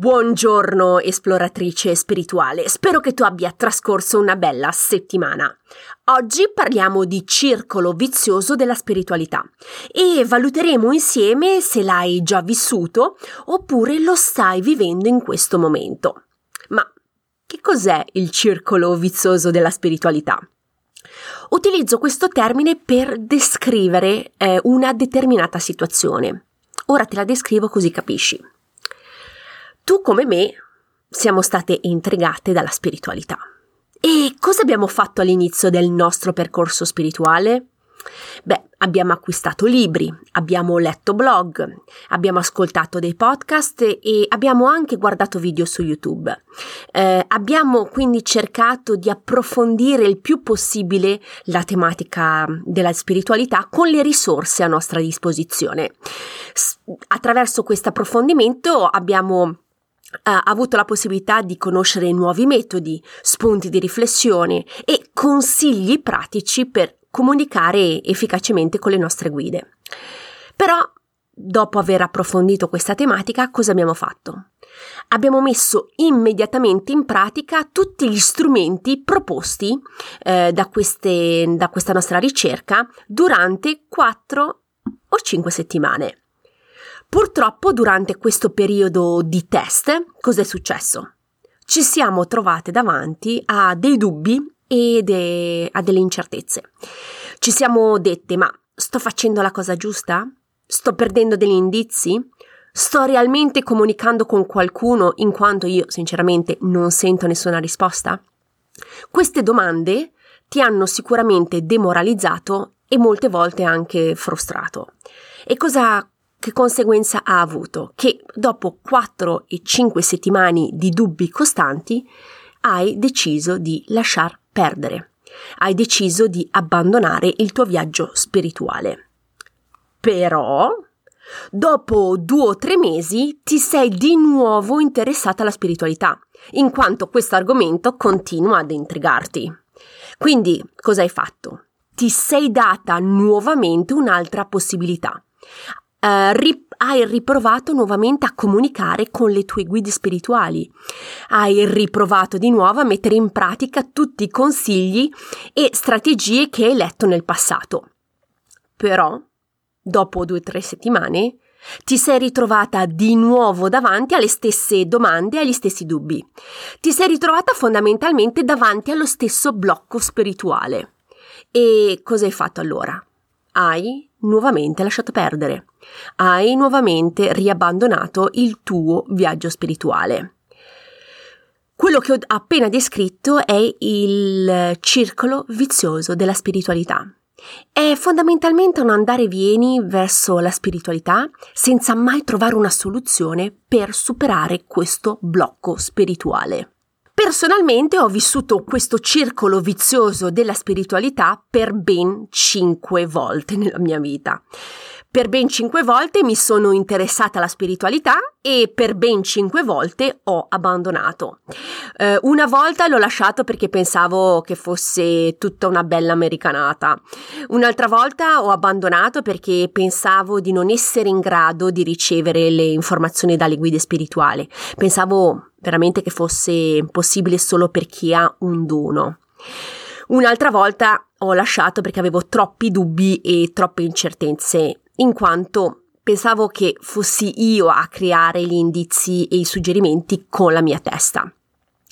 Buongiorno esploratrice spirituale, spero che tu abbia trascorso una bella settimana. Oggi parliamo di circolo vizioso della spiritualità e valuteremo insieme se l'hai già vissuto oppure lo stai vivendo in questo momento. Ma che cos'è il circolo vizioso della spiritualità? Utilizzo questo termine per descrivere eh, una determinata situazione. Ora te la descrivo così capisci. Tu come me siamo state intrigate dalla spiritualità. E cosa abbiamo fatto all'inizio del nostro percorso spirituale? Beh, abbiamo acquistato libri, abbiamo letto blog, abbiamo ascoltato dei podcast e abbiamo anche guardato video su YouTube. Eh, abbiamo quindi cercato di approfondire il più possibile la tematica della spiritualità con le risorse a nostra disposizione. S- attraverso questo approfondimento abbiamo ha avuto la possibilità di conoscere nuovi metodi, spunti di riflessione e consigli pratici per comunicare efficacemente con le nostre guide. Però, dopo aver approfondito questa tematica, cosa abbiamo fatto? Abbiamo messo immediatamente in pratica tutti gli strumenti proposti eh, da, queste, da questa nostra ricerca durante 4 o 5 settimane. Purtroppo durante questo periodo di test cos'è successo? Ci siamo trovate davanti a dei dubbi e de- a delle incertezze. Ci siamo dette ma sto facendo la cosa giusta? Sto perdendo degli indizi? Sto realmente comunicando con qualcuno in quanto io sinceramente non sento nessuna risposta? Queste domande ti hanno sicuramente demoralizzato e molte volte anche frustrato. E cosa che conseguenza ha avuto? Che dopo 4 e 5 settimane di dubbi costanti hai deciso di lasciar perdere. Hai deciso di abbandonare il tuo viaggio spirituale. Però, dopo due o tre mesi, ti sei di nuovo interessata alla spiritualità, in quanto questo argomento continua ad intrigarti. Quindi, cosa hai fatto? Ti sei data nuovamente un'altra possibilità Uh, rip- hai riprovato nuovamente a comunicare con le tue guide spirituali, hai riprovato di nuovo a mettere in pratica tutti i consigli e strategie che hai letto nel passato. Però, dopo due o tre settimane, ti sei ritrovata di nuovo davanti alle stesse domande e agli stessi dubbi. Ti sei ritrovata fondamentalmente davanti allo stesso blocco spirituale. E cosa hai fatto allora? Hai nuovamente lasciato perdere hai nuovamente riabbandonato il tuo viaggio spirituale. Quello che ho appena descritto è il circolo vizioso della spiritualità. È fondamentalmente un andare e vieni verso la spiritualità senza mai trovare una soluzione per superare questo blocco spirituale. Personalmente ho vissuto questo circolo vizioso della spiritualità per ben cinque volte nella mia vita. Per ben cinque volte mi sono interessata alla spiritualità e per ben cinque volte ho abbandonato. Eh, una volta l'ho lasciato perché pensavo che fosse tutta una bella americanata. Un'altra volta ho abbandonato perché pensavo di non essere in grado di ricevere le informazioni dalle guide spirituali. Pensavo veramente che fosse possibile solo per chi ha un dono. Un'altra volta ho lasciato perché avevo troppi dubbi e troppe incertezze in quanto pensavo che fossi io a creare gli indizi e i suggerimenti con la mia testa.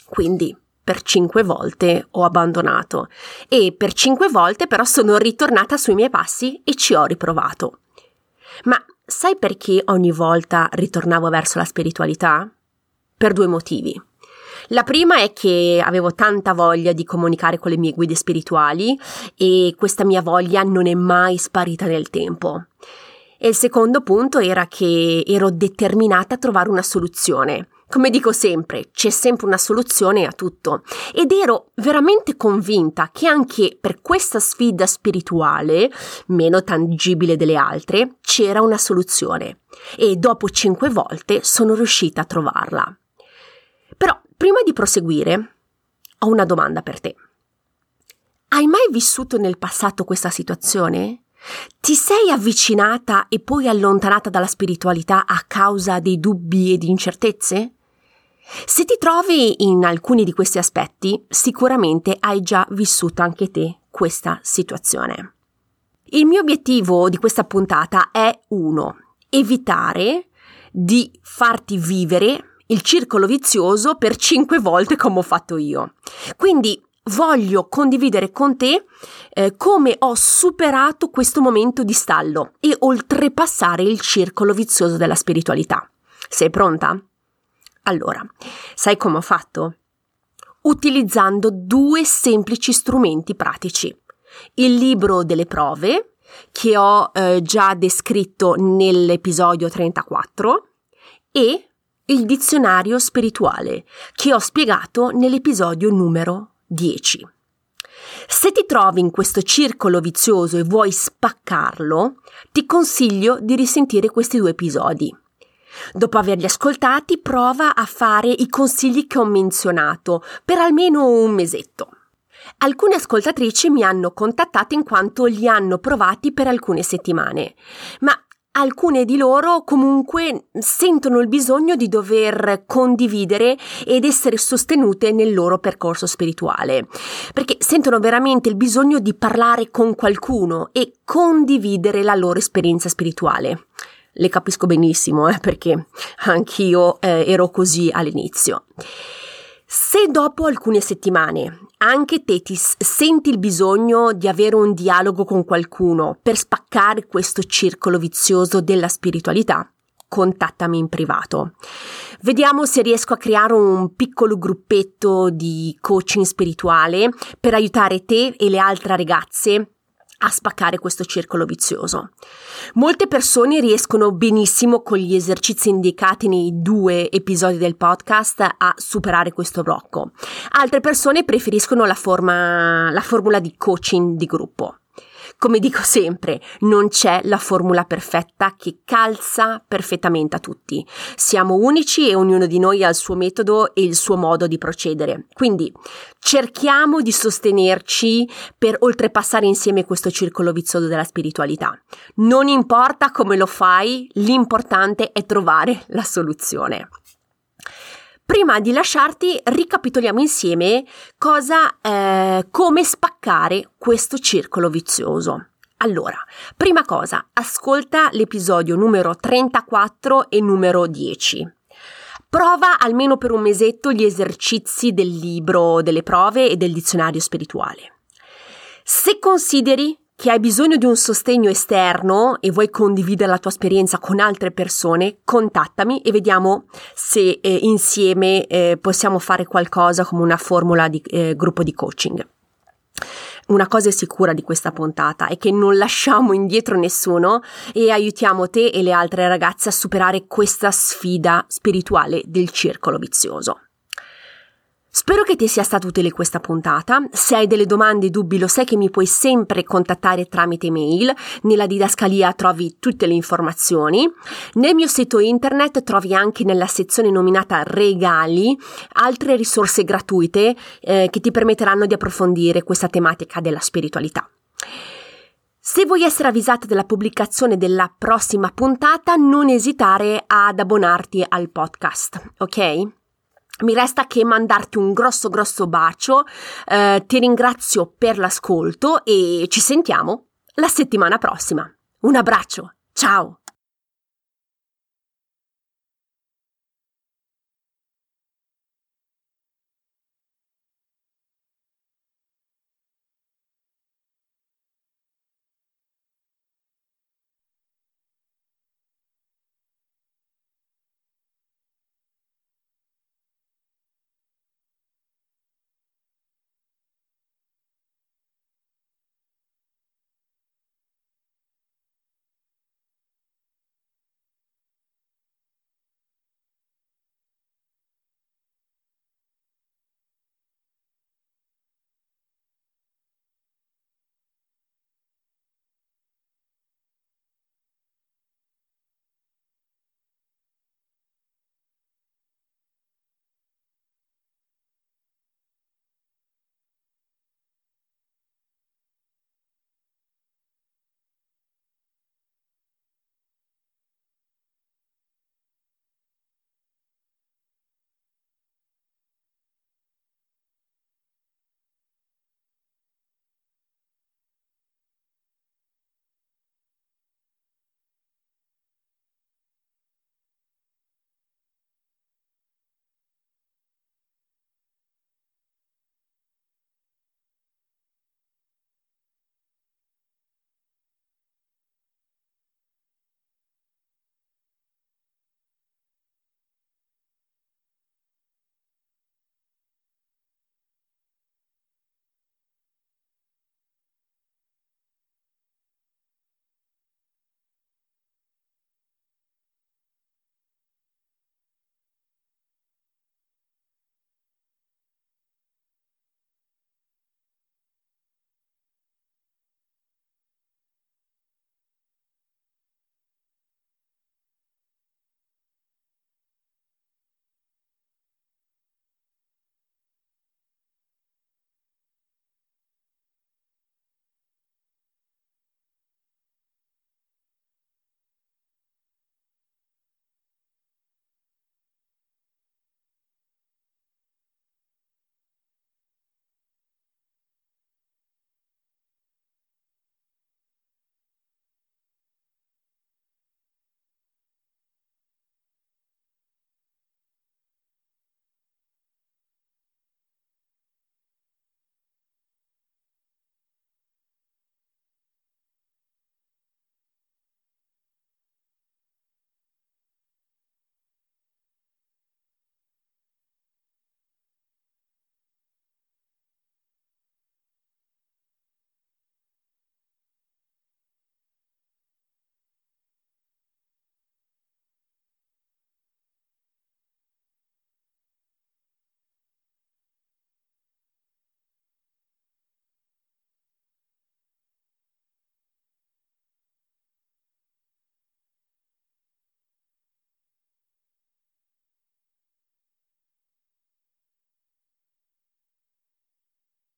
Quindi per cinque volte ho abbandonato e per cinque volte però sono ritornata sui miei passi e ci ho riprovato. Ma sai perché ogni volta ritornavo verso la spiritualità? Per due motivi. La prima è che avevo tanta voglia di comunicare con le mie guide spirituali e questa mia voglia non è mai sparita nel tempo. E il secondo punto era che ero determinata a trovare una soluzione. Come dico sempre, c'è sempre una soluzione a tutto. Ed ero veramente convinta che anche per questa sfida spirituale, meno tangibile delle altre, c'era una soluzione. E dopo cinque volte sono riuscita a trovarla. Però, prima di proseguire, ho una domanda per te. Hai mai vissuto nel passato questa situazione? Ti sei avvicinata e poi allontanata dalla spiritualità a causa dei dubbi e di incertezze? Se ti trovi in alcuni di questi aspetti, sicuramente hai già vissuto anche te questa situazione. Il mio obiettivo di questa puntata è uno, evitare di farti vivere il circolo vizioso per cinque volte come ho fatto io. Quindi voglio condividere con te eh, come ho superato questo momento di stallo e oltrepassare il circolo vizioso della spiritualità. Sei pronta? Allora, sai come ho fatto? Utilizzando due semplici strumenti pratici. Il libro delle prove, che ho eh, già descritto nell'episodio 34, e il dizionario spirituale, che ho spiegato nell'episodio numero 10. Se ti trovi in questo circolo vizioso e vuoi spaccarlo, ti consiglio di risentire questi due episodi. Dopo averli ascoltati, prova a fare i consigli che ho menzionato per almeno un mesetto. Alcune ascoltatrici mi hanno contattato in quanto li hanno provati per alcune settimane, ma alcune di loro comunque sentono il bisogno di dover condividere ed essere sostenute nel loro percorso spirituale, perché sentono veramente il bisogno di parlare con qualcuno e condividere la loro esperienza spirituale. Le capisco benissimo, eh, perché anch'io eh, ero così all'inizio. Se dopo alcune settimane anche te ti senti il bisogno di avere un dialogo con qualcuno per spaccare questo circolo vizioso della spiritualità, contattami in privato. Vediamo se riesco a creare un piccolo gruppetto di coaching spirituale per aiutare te e le altre ragazze a spaccare questo circolo vizioso. Molte persone riescono benissimo con gli esercizi indicati nei due episodi del podcast a superare questo blocco. Altre persone preferiscono la, forma, la formula di coaching di gruppo. Come dico sempre, non c'è la formula perfetta che calza perfettamente a tutti. Siamo unici e ognuno di noi ha il suo metodo e il suo modo di procedere. Quindi cerchiamo di sostenerci per oltrepassare insieme questo circolo vizioso della spiritualità. Non importa come lo fai, l'importante è trovare la soluzione. Prima di lasciarti, ricapitoliamo insieme cosa, eh, come spaccare questo circolo vizioso. Allora, prima cosa, ascolta l'episodio numero 34 e numero 10. Prova almeno per un mesetto gli esercizi del libro delle prove e del dizionario spirituale. Se consideri che hai bisogno di un sostegno esterno e vuoi condividere la tua esperienza con altre persone, contattami e vediamo se eh, insieme eh, possiamo fare qualcosa come una formula di eh, gruppo di coaching. Una cosa è sicura di questa puntata è che non lasciamo indietro nessuno e aiutiamo te e le altre ragazze a superare questa sfida spirituale del circolo vizioso. Spero che ti sia stata utile questa puntata. Se hai delle domande e dubbi, lo sai che mi puoi sempre contattare tramite mail. Nella didascalia trovi tutte le informazioni. Nel mio sito internet trovi anche nella sezione nominata Regali altre risorse gratuite eh, che ti permetteranno di approfondire questa tematica della spiritualità. Se vuoi essere avvisata della pubblicazione della prossima puntata, non esitare ad abbonarti al podcast, ok? Mi resta che mandarti un grosso grosso bacio, eh, ti ringrazio per l'ascolto e ci sentiamo la settimana prossima. Un abbraccio, ciao!